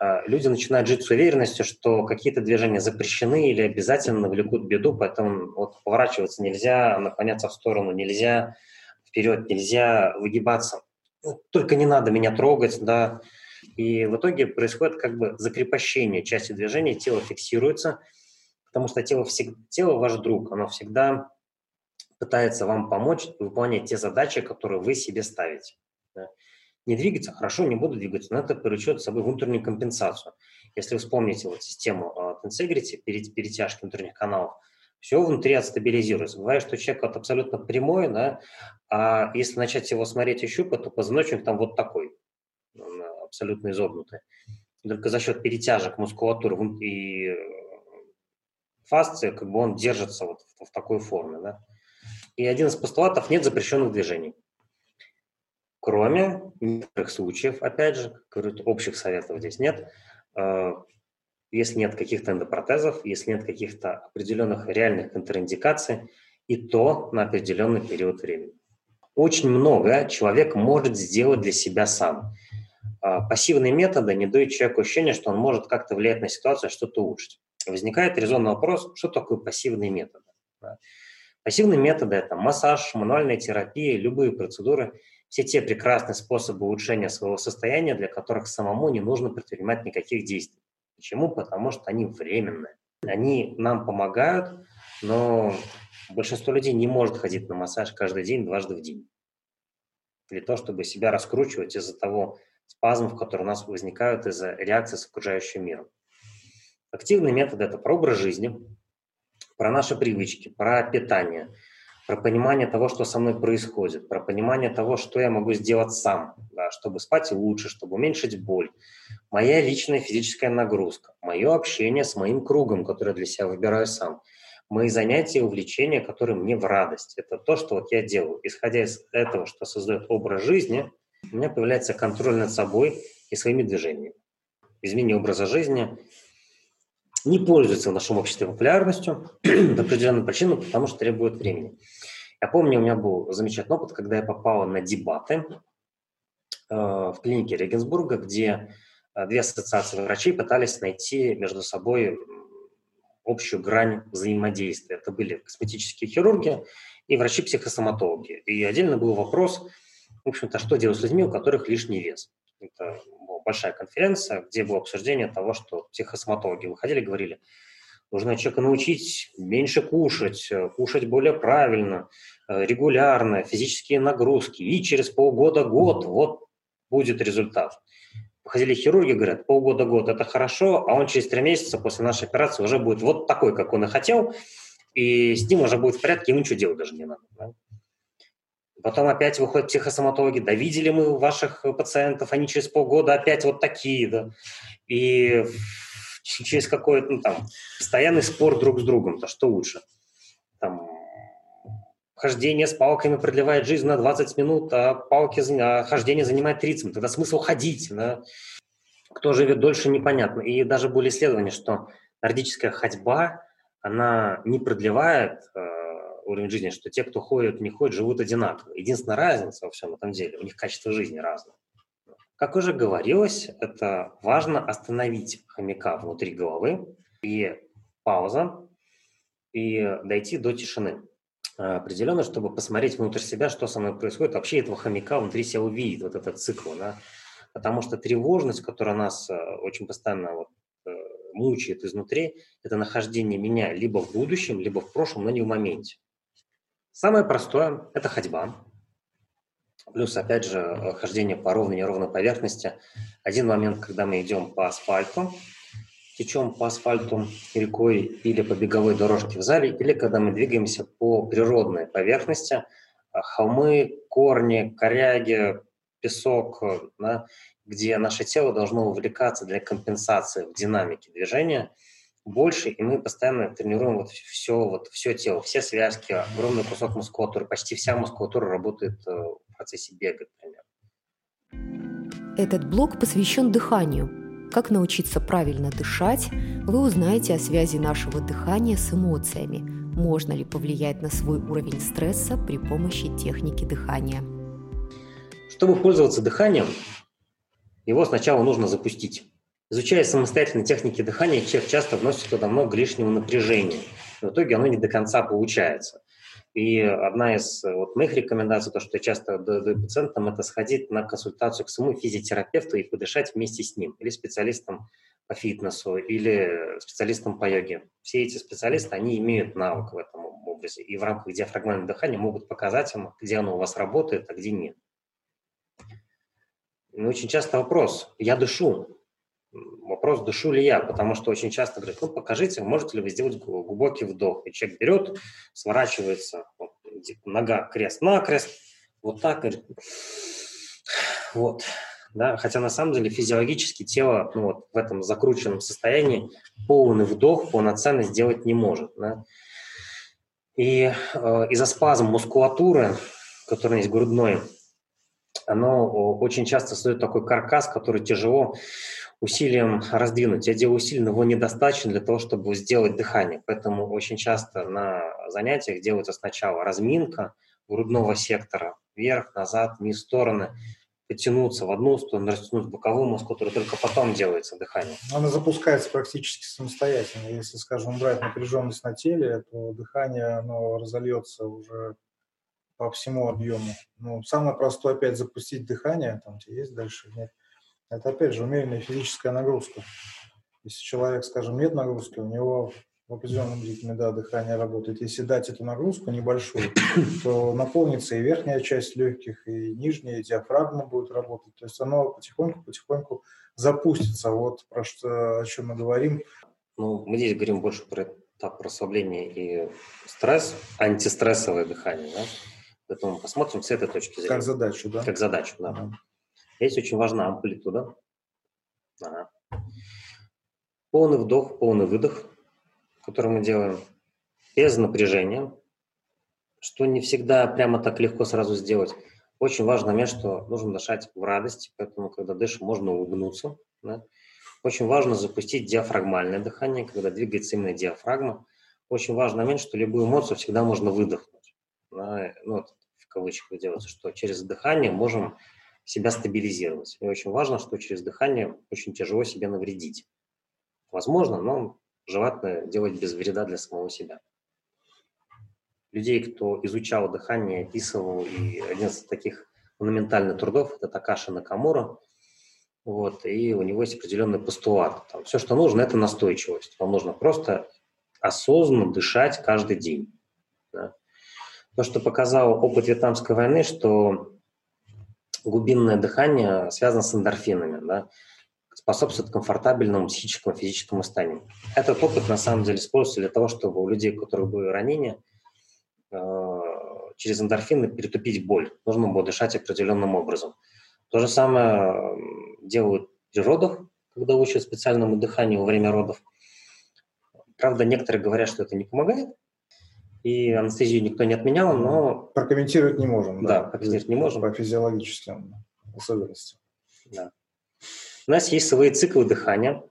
А, люди начинают жить с уверенностью, что какие-то движения запрещены или обязательно навлекут беду, поэтому вот поворачиваться нельзя, наклоняться в сторону нельзя, вперед нельзя, выгибаться. Ну, только не надо меня трогать, да. И в итоге происходит как бы закрепощение части движения, тело фиксируется, потому что тело, всегда, тело ваш друг, оно всегда пытается вам помочь выполнять те задачи, которые вы себе ставите. Да не двигаться, хорошо, не буду двигаться, но это повлечет с собой внутреннюю компенсацию. Если вы вспомните вот систему uh, Tensegrity, перетяжки внутренних каналов, все внутри отстабилизируется. Бывает, что человек вот абсолютно прямой, да, а если начать его смотреть и щупать, то позвоночник там вот такой, абсолютно изогнутый. Только за счет перетяжек мускулатуры и фасции, как бы он держится вот в такой форме. Да? И один из постулатов – нет запрещенных движений. Кроме некоторых случаев, опять же, говорю, общих советов здесь нет, э, если нет каких-то эндопротезов, если нет каких-то определенных реальных контраиндикаций, и то на определенный период времени. Очень много человек может сделать для себя сам. А, пассивные методы не дают человеку ощущение, что он может как-то влиять на ситуацию, что-то улучшить. Возникает резонный вопрос, что такое пассивные методы. Пассивные методы – это массаж, мануальная терапия, любые процедуры, все те прекрасные способы улучшения своего состояния, для которых самому не нужно предпринимать никаких действий. Почему? Потому что они временные. Они нам помогают, но большинство людей не может ходить на массаж каждый день, дважды в день. Для того, чтобы себя раскручивать из-за того спазмов, которые у нас возникают из-за реакции с окружающим миром. Активные методы – это про образ жизни, про наши привычки, про питание, про понимание того, что со мной происходит, про понимание того, что я могу сделать сам, да, чтобы спать лучше, чтобы уменьшить боль, моя личная физическая нагрузка, мое общение с моим кругом, который я для себя выбираю сам, мои занятия и увлечения, которые мне в радость. Это то, что вот я делаю. Исходя из этого, что создает образ жизни, у меня появляется контроль над собой и своими движениями. Изменение образа жизни не пользуется в нашем обществе популярностью по определенным причинам, потому что требует времени. Я помню, у меня был замечательный опыт, когда я попал на дебаты э, в клинике Регенсбурга, где э, две ассоциации врачей пытались найти между собой общую грань взаимодействия. Это были косметические хирурги и врачи-психосоматологи. И отдельно был вопрос, в общем-то, что делать с людьми, у которых лишний вес. Это была большая конференция, где было обсуждение того, что психосоматологи выходили и говорили, нужно человека научить меньше кушать, кушать более правильно, э, регулярно, физические нагрузки, и через полгода-год вот будет результат. Выходили хирурги, говорят, полгода-год – это хорошо, а он через три месяца после нашей операции уже будет вот такой, как он и хотел, и с ним уже будет в порядке, ему ничего делать даже не надо. Да? Потом опять выходят психосоматологи, да видели мы ваших пациентов, они через полгода опять вот такие, да. И через какой-то, ну, там, постоянный спор друг с другом, то что лучше? Там, хождение с палками продлевает жизнь на 20 минут, а палки, а хождение занимает 30 минут. Тогда смысл ходить, да? Кто живет дольше, непонятно. И даже были исследования, что нордическая ходьба, она не продлевает э, уровень жизни, что те, кто ходит, не ходит, живут одинаково. Единственная разница во всем этом деле, у них качество жизни разное. Как уже говорилось, это важно остановить хомяка внутри головы и пауза, и дойти до тишины определенно, чтобы посмотреть внутрь себя, что со мной происходит, вообще этого хомяка внутри себя увидеть, вот этот цикл, да? потому что тревожность, которая нас э, очень постоянно вот, э, мучает изнутри, это нахождение меня либо в будущем, либо в прошлом, но не в моменте. Самое простое – это ходьба. Плюс, опять же, хождение по ровной неровной поверхности. Один момент, когда мы идем по асфальту, течем по асфальту рекой или по беговой дорожке в зале, или когда мы двигаемся по природной поверхности, холмы, корни, коряги, песок, да, где наше тело должно увлекаться для компенсации в динамике движения – больше, и мы постоянно тренируем вот все, вот все тело, все связки, огромный кусок мускулатуры, почти вся мускулатура работает э, процессе бега, например. Этот блок посвящен дыханию. Как научиться правильно дышать, вы узнаете о связи нашего дыхания с эмоциями. Можно ли повлиять на свой уровень стресса при помощи техники дыхания? Чтобы пользоваться дыханием, его сначала нужно запустить. Изучая самостоятельно техники дыхания, человек часто вносит туда много лишнего напряжения. В итоге оно не до конца получается. И одна из э, вот моих рекомендаций, то, что я часто даю пациентам, это сходить на консультацию к своему физиотерапевту и подышать вместе с ним, или специалистом по фитнесу, или специалистом по йоге. Все эти специалисты, они имеют навык в этом образе, и в рамках диафрагмального дыхания могут показать им, где оно у вас работает, а где нет. И очень часто вопрос, я дышу, вопрос, дышу ли я, потому что очень часто говорят, ну, покажите, можете ли вы сделать глубокий вдох. И человек берет, сворачивается, вот, нога крест-накрест, вот так, говорит, вот, Да? Хотя на самом деле физиологически тело ну, вот, в этом закрученном состоянии полный вдох полноценно сделать не может. Да? И э, из-за спазма мускулатуры, которая есть грудной, оно очень часто создает такой каркас, который тяжело усилием раздвинуть. Я делаю усилие, но его недостаточно для того, чтобы сделать дыхание. Поэтому очень часто на занятиях делается сначала разминка грудного сектора, вверх, назад, вниз, стороны, потянуться в одну сторону, растянуть боковую мускулатуру, только потом делается дыхание. Она запускается практически самостоятельно. Если, скажем, брать напряженность на теле, то дыхание оно разольется уже по всему объему. Ну, самое простое опять запустить дыхание, там есть дальше, нет. Это опять же умеренная физическая нагрузка. Если человек, скажем, нет нагрузки, у него в определенном ритме да, дыхание работает. Если дать эту нагрузку небольшую, то наполнится и верхняя часть легких, и нижняя, и диафрагма будет работать. То есть оно потихоньку-потихоньку запустится. Вот про что, о чем мы говорим. Ну, мы здесь говорим больше про этап расслабления и стресс, антистрессовое дыхание. Да? Поэтому посмотрим с этой точки зрения. Как задачу, да? Как задачу, да. Ага. Здесь очень важна амплитуда. Ага. Полный вдох, полный выдох – который мы делаем, без напряжения, что не всегда прямо так легко сразу сделать. Очень важный момент, что нужно дышать в радости, поэтому, когда дышим, можно улыбнуться. Да? Очень важно запустить диафрагмальное дыхание, когда двигается именно диафрагма. Очень важный момент, что любую эмоцию всегда можно выдохнуть. Да? Ну, вот в кавычках делается, что через дыхание можем себя стабилизировать. И очень важно, что через дыхание очень тяжело себе навредить. Возможно, но желательно делать без вреда для самого себя. Людей, кто изучал дыхание, описывал, и один из таких монументальных трудов – это Такаши Накамура, вот, и у него есть определенный постулат. Там, все, что нужно, это настойчивость. Вам нужно просто осознанно дышать каждый день. Да. То, что показал опыт Вьетнамской войны, что глубинное дыхание связано с эндорфинами. Да способствует комфортабельному психическому физическому состоянию. Этот опыт на самом деле используется для того, чтобы у людей, у которых были ранения, э, через эндорфины перетупить боль. Нужно было дышать определенным образом. То же самое делают при родах, когда учат специальному дыханию во время родов. Правда, некоторые говорят, что это не помогает, и анестезию никто не отменял, но... Прокомментировать не можем. Да, да прокомментировать не можем. По физиологическим особенностям. Да. У нас есть свои циклы дыхания.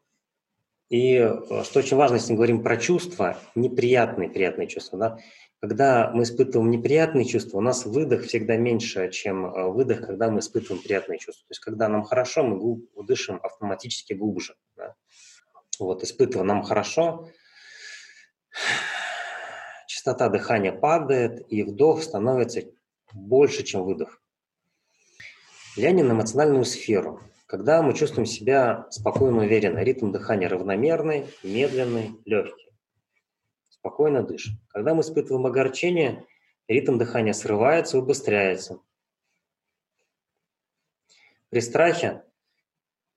И э, что очень важно, если мы говорим про чувства, неприятные, приятные чувства, да, когда мы испытываем неприятные чувства, у нас выдох всегда меньше, чем э, выдох, когда мы испытываем приятные чувства. То есть, когда нам хорошо, мы глуб, дышим автоматически глубже. Да. Вот, испытывая нам хорошо, частота дыхания падает, и вдох становится больше, чем выдох. Влияние на эмоциональную сферу. Когда мы чувствуем себя спокойно, уверенно, ритм дыхания равномерный, медленный, легкий. Спокойно дышим. Когда мы испытываем огорчение, ритм дыхания срывается, убыстряется. При страхе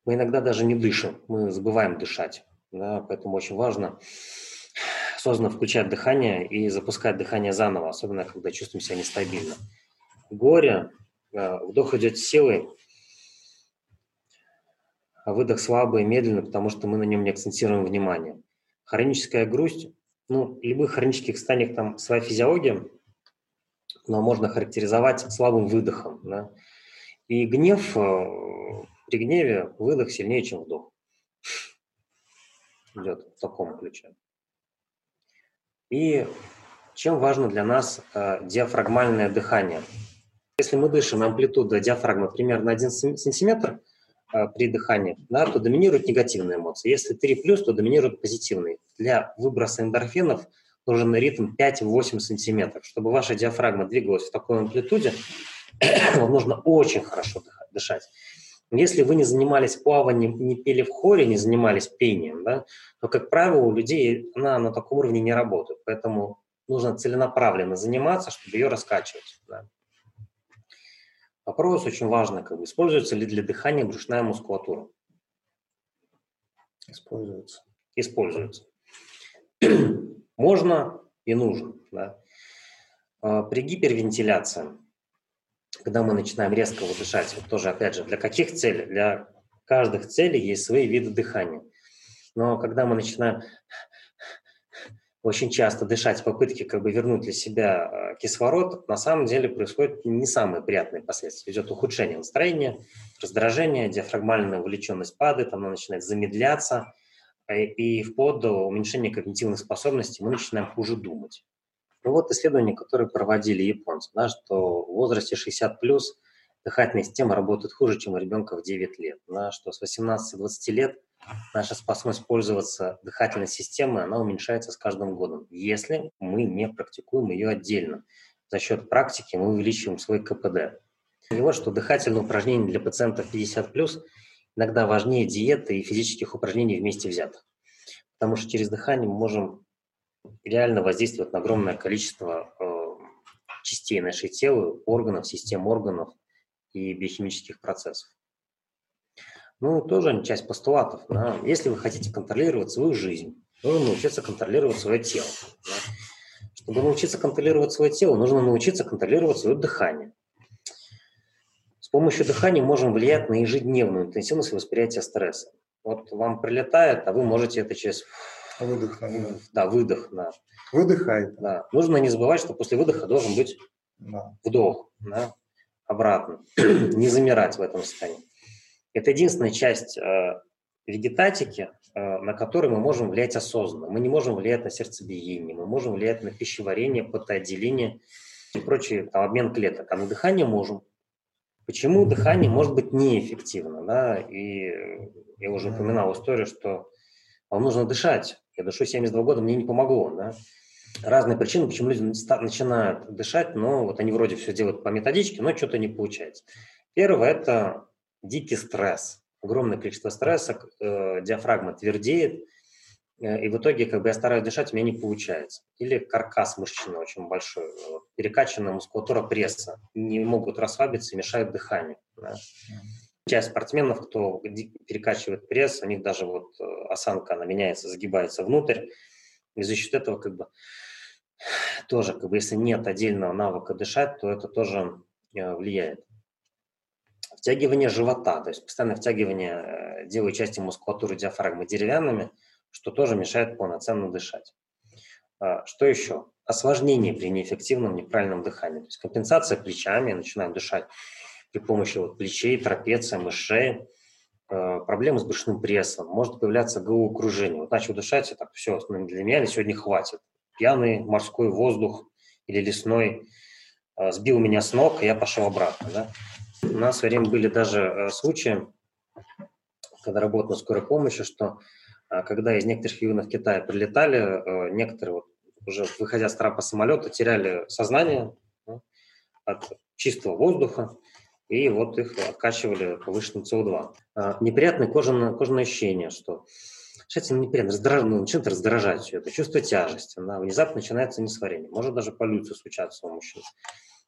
мы иногда даже не дышим, мы забываем дышать. Да, поэтому очень важно осознанно включать дыхание и запускать дыхание заново, особенно когда чувствуем себя нестабильно. Горе, э, вдох идет силой, а выдох слабый и медленный, потому что мы на нем не акцентируем внимание. Хроническая грусть, ну, в любых хронических состояниях там своя физиология, но можно характеризовать слабым выдохом. Да? И гнев, э, при гневе выдох сильнее, чем вдох. Идет в таком ключе. И чем важно для нас э, диафрагмальное дыхание? Если мы дышим, амплитуда диафрагмы примерно 1 сантиметр, а, при дыхании, да, то доминируют негативные эмоции. Если 3 плюс, то доминируют позитивные. Для выброса эндорфинов нужен ритм 5-8 сантиметров. Чтобы ваша диафрагма двигалась в такой амплитуде, вам нужно очень хорошо дышать. Если вы не занимались плаванием, не пели в хоре, не занимались пением, да, то, как правило, у людей она на таком уровне не работает. Поэтому нужно целенаправленно заниматься, чтобы ее раскачивать. Да. Вопрос очень важный, как бы, используется ли для дыхания брюшная мускулатура? Используется. Используется. Можно и нужно. Да? А, при гипервентиляции когда мы начинаем резко дышать, вот тоже, опять же, для каких целей? Для каждых целей есть свои виды дыхания. Но когда мы начинаем очень часто дышать в попытке как бы вернуть для себя э, кислород, на самом деле происходят не самые приятные последствия. Идет ухудшение настроения, раздражение, диафрагмальная увлеченность падает, она начинает замедляться, э, и вплоть до уменьшения когнитивных способностей мы начинаем хуже думать. Ну вот исследования, которые проводили японцы, да, что в возрасте 60 плюс дыхательная система работает хуже, чем у ребенка в 9 лет, да, что с 18 20 лет наша способность пользоваться дыхательной системой, она уменьшается с каждым годом, если мы не практикуем ее отдельно. За счет практики мы увеличиваем свой КПД. И вот что дыхательные упражнения для пациентов 50+, иногда важнее диеты и физических упражнений вместе взятых. Потому что через дыхание мы можем реально воздействовать на огромное количество э, частей нашей тела, органов, систем органов и биохимических процессов. Ну, тоже часть постулатов. Да. Если вы хотите контролировать свою жизнь, нужно научиться контролировать свое тело. Да. Чтобы научиться контролировать свое тело, нужно научиться контролировать свое дыхание. С помощью дыхания можем влиять на ежедневную интенсивность восприятия стресса. Вот вам прилетает, а вы можете это через Выдох на выдох. Да, выдох, да. Выдыхает. Да. Нужно не забывать, что после выдоха должен быть да. вдох, да, обратно. не замирать в этом состоянии. Это единственная часть э, вегетатики, э, на которой мы можем влиять осознанно. Мы не можем влиять на сердцебиение, мы можем влиять на пищеварение, потоотделение и прочий там, обмен клеток. А на дыхание можем. Почему дыхание может быть неэффективно? Да? И я уже упоминал историю, что вам нужно дышать. Я дышу 72 года, мне не помогло. Да? Разные причины, почему люди начинают дышать, но вот они вроде все делают по методичке, но что-то не получается. Первое – это дикий стресс, огромное количество стресса, э, диафрагма твердеет, э, и в итоге как бы я стараюсь дышать, у меня не получается. Или каркас мышечный очень большой, вот, перекачанная мускулатура пресса, не могут расслабиться и мешают дыханию. Да. Часть спортсменов, кто перекачивает пресс, у них даже вот э, осанка, она меняется, загибается внутрь, и за счет этого как бы тоже, как бы, если нет отдельного навыка дышать, то это тоже э, влияет втягивание живота, то есть постоянное втягивание э, делаю части мускулатуры диафрагмы деревянными, что тоже мешает полноценно дышать. А, что еще? Осложнение при неэффективном неправильном дыхании. То есть компенсация плечами, начинаем дышать при помощи вот плечей, трапеция, мышей, а, проблемы с брюшным прессом, может появляться головокружение. Вот начал дышать, и так, все, для меня сегодня хватит. Пьяный морской воздух или лесной а, сбил меня с ног, и я пошел обратно. Да? У нас в время были даже э, случаи, когда работал на скорой помощи, что э, когда из некоторых регионов Китая прилетали, э, некоторые вот уже выходя с трапа самолета теряли сознание от чистого воздуха, и вот их откачивали повышенным СО2. Неприятное кожаное, кожаное ощущение, что Кстати, неприятно, раздраж... ну, начинает раздражать все это, чувство тяжести, да, внезапно начинается несварение, может даже полюция случаться у мужчин.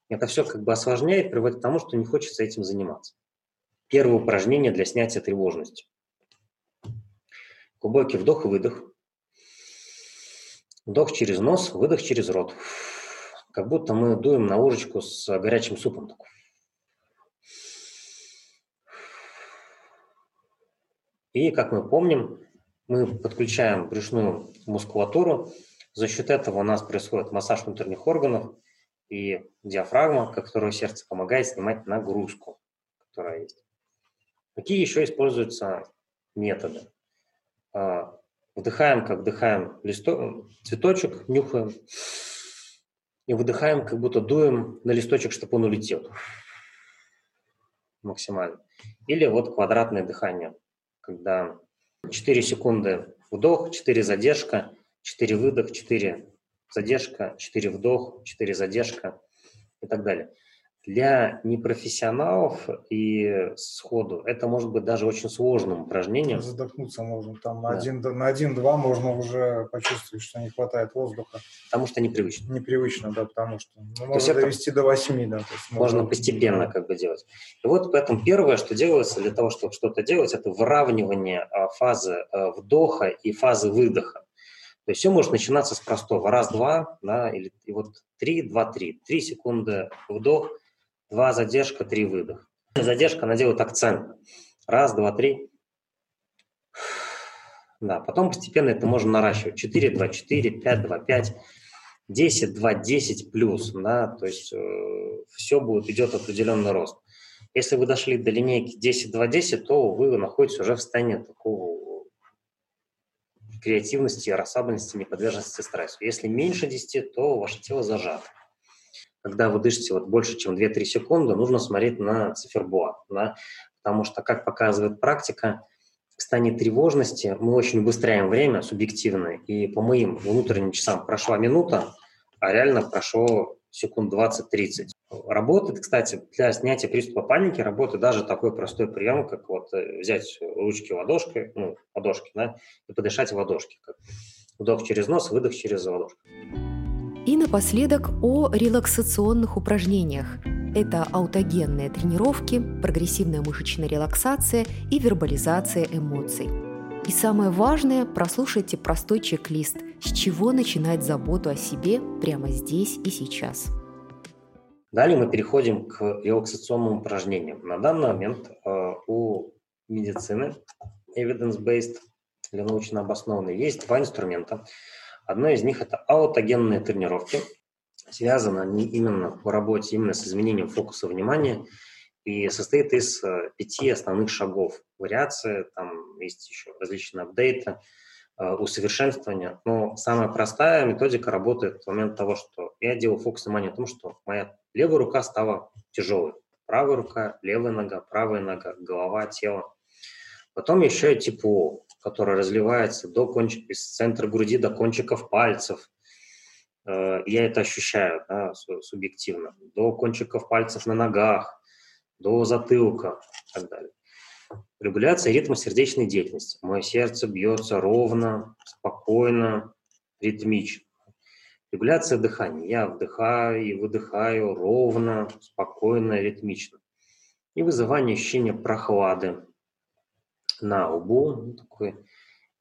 Это все как бы осложняет, приводит к тому, что не хочется этим заниматься. Первое упражнение для снятия тревожности. Глубокий вдох и выдох. Вдох через нос, выдох через рот. Как будто мы дуем на ложечку с горячим супом. И, как мы помним, мы подключаем брюшную мускулатуру. За счет этого у нас происходит массаж внутренних органов, и диафрагма, которую сердце помогает снимать нагрузку, которая есть. Какие еще используются методы? А, вдыхаем, как вдыхаем листок, цветочек, нюхаем, и выдыхаем, как будто дуем на листочек, чтобы он улетел максимально. Или вот квадратное дыхание, когда 4 секунды вдох, 4 задержка, 4 выдох, 4 задержка, 4 вдох, 4 задержка и так далее. Для непрофессионалов и сходу это может быть даже очень сложным упражнением. Задохнуться можно. Там да. один, на один-два можно уже почувствовать, что не хватает воздуха. Потому что непривычно. Непривычно, да, потому что ну, можно довести до восьми, да. То есть можно, можно постепенно как бы делать. И вот поэтому первое, что делается для того, чтобы что-то делать, это выравнивание а, фазы а, вдоха и фазы выдоха. То есть все может начинаться с простого. Раз-два, да, или и вот три, два, три. Три секунды вдох, два задержка, три выдох. Задержка, она делает акцент. Раз, два, три. Да, потом постепенно это можно наращивать. 4, 2, 4, 5, 2, 5, 10, 2, 10 плюс. Да, то есть э, все будет, идет определенный рост. Если вы дошли до линейки 10, 2, 10, то вы находитесь уже в состоянии такого креативности, расслабленности, неподверженности стрессу. Если меньше 10, то ваше тело зажато. Когда вы дышите вот больше, чем 2-3 секунды, нужно смотреть на циферблат. Да? Потому что, как показывает практика, в состоянии тревожности мы очень убыстряем время субъективно, и по моим внутренним часам прошла минута, а реально прошло секунд 20-30. Работает, кстати, для снятия приступа паники работает даже такой простой прием, как вот э, взять ручки ладошкой, ну, ладошки, да, и подышать в ладошки. Как вдох через нос, выдох через ладошку. И напоследок о релаксационных упражнениях. Это аутогенные тренировки, прогрессивная мышечная релаксация и вербализация эмоций. И самое важное, прослушайте простой чек-лист, с чего начинать заботу о себе прямо здесь и сейчас. Далее мы переходим к релаксационным упражнениям. На данный момент э, у медицины evidence-based или научно обоснованной есть два инструмента. Одно из них – это аутогенные тренировки. Связаны они именно по работе именно с изменением фокуса внимания и состоит из э, пяти основных шагов. Вариации, там есть еще различные апдейты, э, усовершенствования. Но самая простая методика работает в момент того, что я делаю фокус внимания на том, что моя левая рука стала тяжелой, правая рука, левая нога, правая нога, голова, тело. Потом еще и тепло, которое разливается до кончик, из центра груди до кончиков пальцев. Э, я это ощущаю да, субъективно. До кончиков пальцев на ногах, до затылка и так далее. Регуляция ритма сердечной деятельности. Мое сердце бьется ровно, спокойно, ритмично. Регуляция дыхания. Я вдыхаю и выдыхаю ровно, спокойно, ритмично. И вызывание ощущения прохлады на лбу. Ну, такой,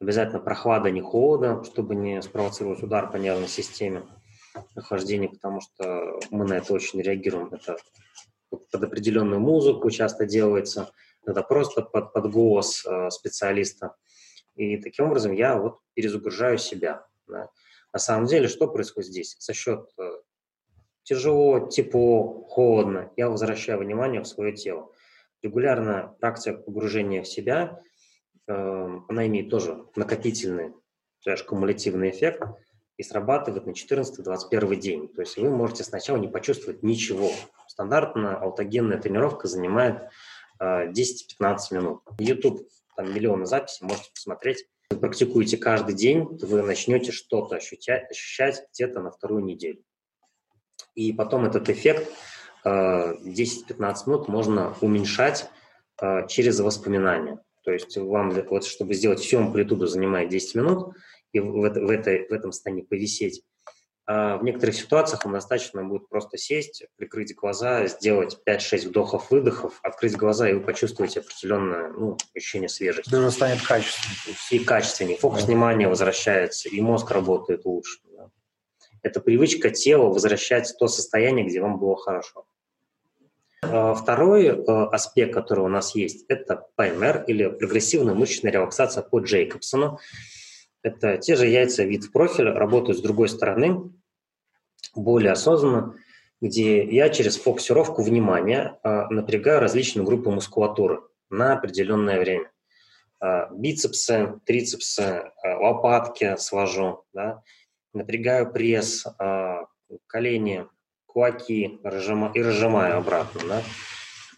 обязательно прохлада, не холода, чтобы не спровоцировать удар по нервной системе охлаждения, потому что мы на это очень реагируем. Это под определенную музыку часто делается, это просто под, под голос э, специалиста. И таким образом я вот перезагружаю себя. Да. На самом деле, что происходит здесь? За счет э, тяжело, тепло, холодно, я возвращаю внимание в свое тело. Регулярная практика погружения в себя, она имеет тоже накопительный, даже кумулятивный эффект и срабатывает на 14-21 день. То есть вы можете сначала не почувствовать ничего. Стандартная аутогенная тренировка занимает э, 10-15 минут. YouTube, там миллионы записей, можете посмотреть вы практикуете каждый день, вы начнете что-то ощущать, ощущать где-то на вторую неделю. И потом этот эффект 10-15 э, минут можно уменьшать э, через воспоминания. То есть вам, вот, чтобы сделать всю амплитуду, занимает 10 минут, и в, в, в, этой, в этом состоянии повисеть, а в некоторых ситуациях вам достаточно будет просто сесть, прикрыть глаза, сделать 5-6 вдохов-выдохов, открыть глаза, и вы почувствуете определенное ну, ощущение свежести. Даже станет качественнее. И качественнее. Фокус да. внимания возвращается, и мозг работает лучше. Да. Это привычка тела возвращать в то состояние, где вам было хорошо. А, второй э, аспект, который у нас есть, это ПМР или прогрессивная мышечная релаксация по Джейкобсону. Это те же яйца вид в профиль, работают с другой стороны, более осознанно, где я через фокусировку внимания э, напрягаю различные группы мускулатуры на определенное время. Э, бицепсы, трицепсы, лопатки свожу, да, напрягаю пресс, колени, кулаки и разжимаю обратно. Да.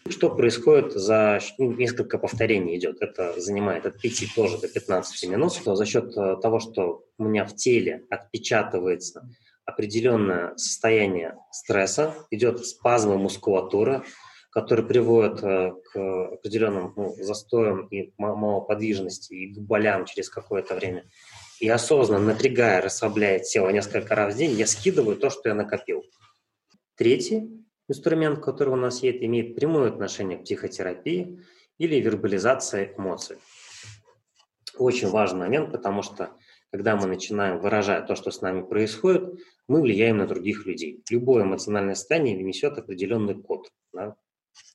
Что происходит за ну, несколько повторений идет? Это занимает от 5 тоже до 15 минут. Что за счет э, того, что у меня в теле отпечатывается определенное состояние стресса, идет спазмы мускулатуры, которые приводят э, к определенным ну, застоям и малоподвижности, и к болям через какое-то время. И осознанно напрягая, расслабляя тело несколько раз в день, я скидываю то, что я накопил. Третий инструмент, который у нас есть, имеет прямое отношение к психотерапии или вербализации эмоций. Очень важный момент, потому что когда мы начинаем выражать то, что с нами происходит, мы влияем на других людей. Любое эмоциональное состояние несет определенный код. Да?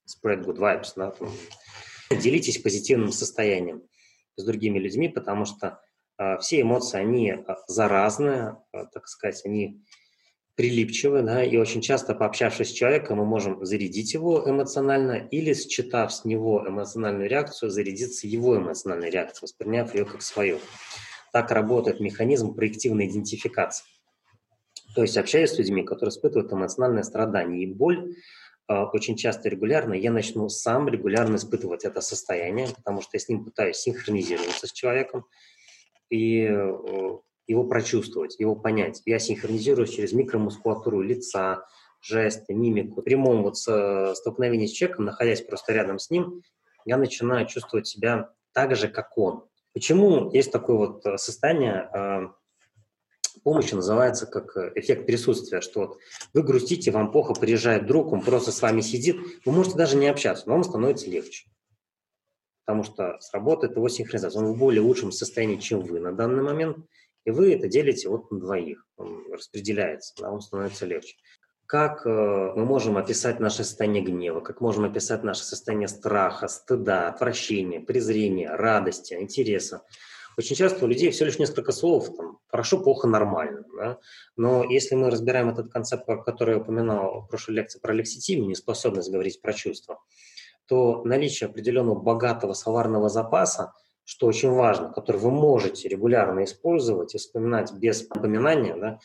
Spread good vibes. Да? Делитесь позитивным состоянием с другими людьми, потому что э, все эмоции, они э, заразные, э, так сказать, они прилипчивы, да, и очень часто, пообщавшись с человеком, мы можем зарядить его эмоционально или, считав с него эмоциональную реакцию, зарядиться его эмоциональной реакцией, восприняв ее как свою. Так работает механизм проективной идентификации. То есть, общаясь с людьми, которые испытывают эмоциональное страдание и боль, э, очень часто регулярно я начну сам регулярно испытывать это состояние, потому что я с ним пытаюсь синхронизироваться с человеком и э, его прочувствовать, его понять. Я синхронизируюсь через микромускулатуру лица, жесты, мимику. В прямом вот столкновении с человеком, находясь просто рядом с ним, я начинаю чувствовать себя так же, как он. Почему есть такое вот э, состояние э, помощи, называется как э, эффект присутствия, что вот вы грустите, вам плохо, приезжает друг, он просто с вами сидит, вы можете даже не общаться, но вам становится легче. Потому что сработает его синхронизация. Он в более лучшем состоянии, чем вы на данный момент, и вы это делите вот на двоих. Он распределяется, да, он становится легче как э, мы можем описать наше состояние гнева, как можем описать наше состояние страха, стыда, отвращения, презрения, радости, интереса. Очень часто у людей все лишь несколько слов, там, хорошо, плохо, нормально. Да? Но если мы разбираем этот концепт, который я упоминал в прошлой лекции про лекситимию, неспособность говорить про чувства, то наличие определенного богатого словарного запаса, что очень важно, который вы можете регулярно использовать и вспоминать без напоминания, да,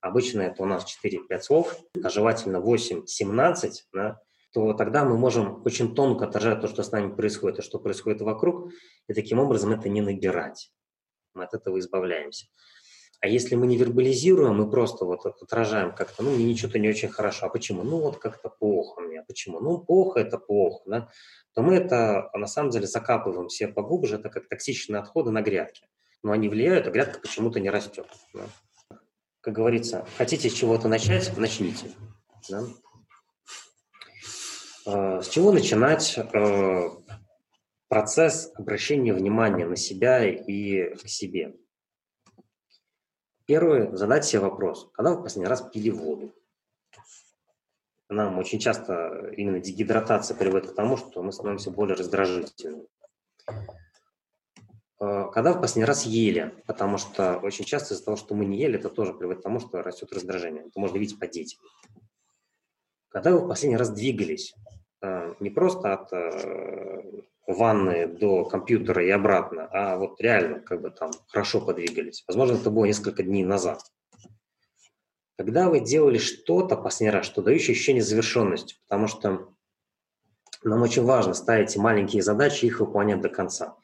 обычно это у нас 4-5 слов, а желательно 8-17, да, то тогда мы можем очень тонко отражать то, что с нами происходит, и что происходит вокруг, и таким образом это не набирать. Мы от этого избавляемся. А если мы не вербализируем, мы просто вот отражаем как-то, ну, мне ничего-то не очень хорошо. А почему? Ну, вот как-то плохо мне. А почему? Ну, плохо – это плохо, да? То мы это, на самом деле, закапываем все поглубже, это как токсичные отходы на грядке. Но они влияют, а грядка почему-то не растет. Да? как говорится, хотите с чего-то начать, начните. Да? А, с чего начинать а, процесс обращения внимания на себя и к себе? Первое, задать себе вопрос, когда вы последний раз пили воду? Нам очень часто именно дегидратация приводит к тому, что мы становимся более раздражительными. Э, когда в последний раз ели? Потому что очень часто из-за того, что мы не ели, это тоже приводит к тому, что растет раздражение. Это можно видеть по детям. Когда вы в последний раз двигались? Э, не просто от э, ванны до компьютера и обратно, а вот реально как бы там хорошо подвигались. Возможно, это было несколько дней назад. Когда вы делали что-то последний раз, что дающее ощущение завершенности, потому что нам очень важно ставить маленькие задачи и их выполнять до конца.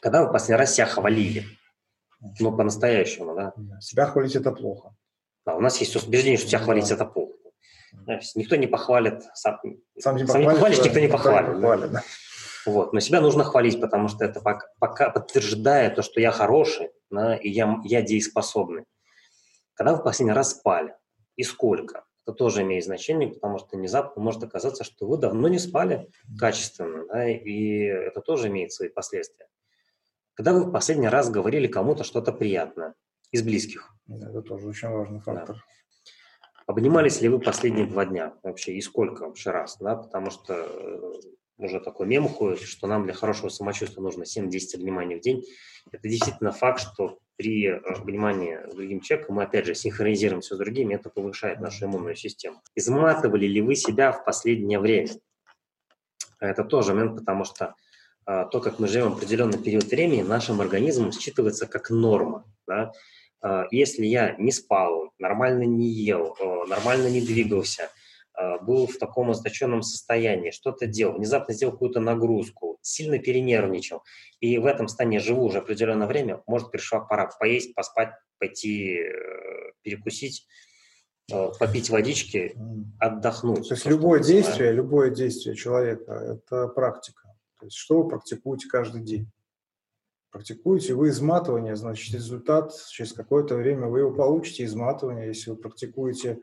Когда вы последний раз себя хвалили? Ну, по-настоящему, да? Себя хвалить – это плохо. Да, у нас есть убеждение, что себя хвалить – это плохо. Никто не похвалит, сам, сам, не, сам не похвалишь, никто не похвалит. Не похвалит да. Вот. Но себя нужно хвалить, потому что это пока, пока подтверждает то, что я хороший, да, и я, я дееспособный. Когда вы последний раз спали? И сколько? Это тоже имеет значение, потому что внезапно может оказаться, что вы давно не спали качественно, да, и это тоже имеет свои последствия. Когда вы в последний раз говорили кому-то что-то приятное из близких? Это тоже очень важный фактор. Да. Обнимались ли вы последние два дня вообще и сколько вообще раз? Да? Потому что э, уже такой мем уходит, что нам для хорошего самочувствия нужно 7-10 обниманий в день. Это действительно факт, что при э, обнимании с другим человеком мы, опять же, синхронизируемся с другими, это повышает нашу иммунную систему. Изматывали ли вы себя в последнее время? Это тоже момент, потому что а, то, как мы живем определенный период времени, нашим организмом считывается как норма. Да? А, если я не спал, нормально не ел, нормально не двигался, а, был в таком означенном состоянии, что-то делал, внезапно сделал какую-то нагрузку, сильно перенервничал, и в этом состоянии живу уже определенное время, может, пришла пора поесть, поспать, пойти э, перекусить, попить водички, отдохнуть. То есть любое действие, любое действие человека – это практика. То есть что вы практикуете каждый день? Практикуете вы изматывание, значит, результат через какое-то время вы его получите, изматывание. Если вы практикуете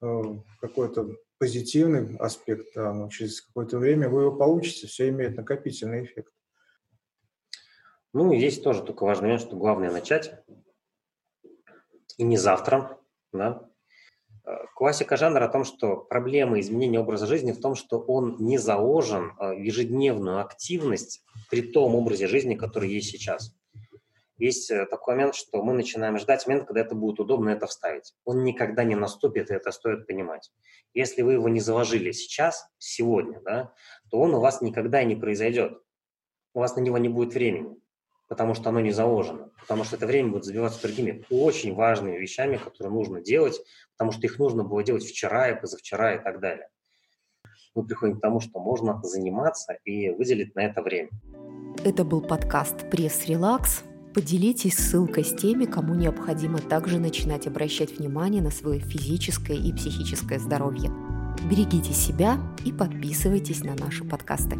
э, какой-то позитивный аспект, да, но через какое-то время вы его получите, все имеет накопительный эффект. Ну, и здесь тоже только важный момент, что главное начать. И не завтра, да. Э, классика жанра о том, что проблема изменения образа жизни в том, что он не заложен э, в ежедневную активность при том образе жизни, который есть сейчас. Есть э, такой момент, что мы начинаем ждать момент, когда это будет удобно это вставить. Он никогда не наступит, и это стоит понимать. Если вы его не заложили сейчас, сегодня, да, то он у вас никогда не произойдет. У вас на него не будет времени потому что оно не заложено, потому что это время будет забиваться другими очень важными вещами, которые нужно делать, потому что их нужно было делать вчера и позавчера и так далее. Мы приходим к тому, что можно заниматься и выделить на это время. Это был подкаст «Пресс-релакс». Поделитесь ссылкой с теми, кому необходимо также начинать обращать внимание на свое физическое и психическое здоровье. Берегите себя и подписывайтесь на наши подкасты.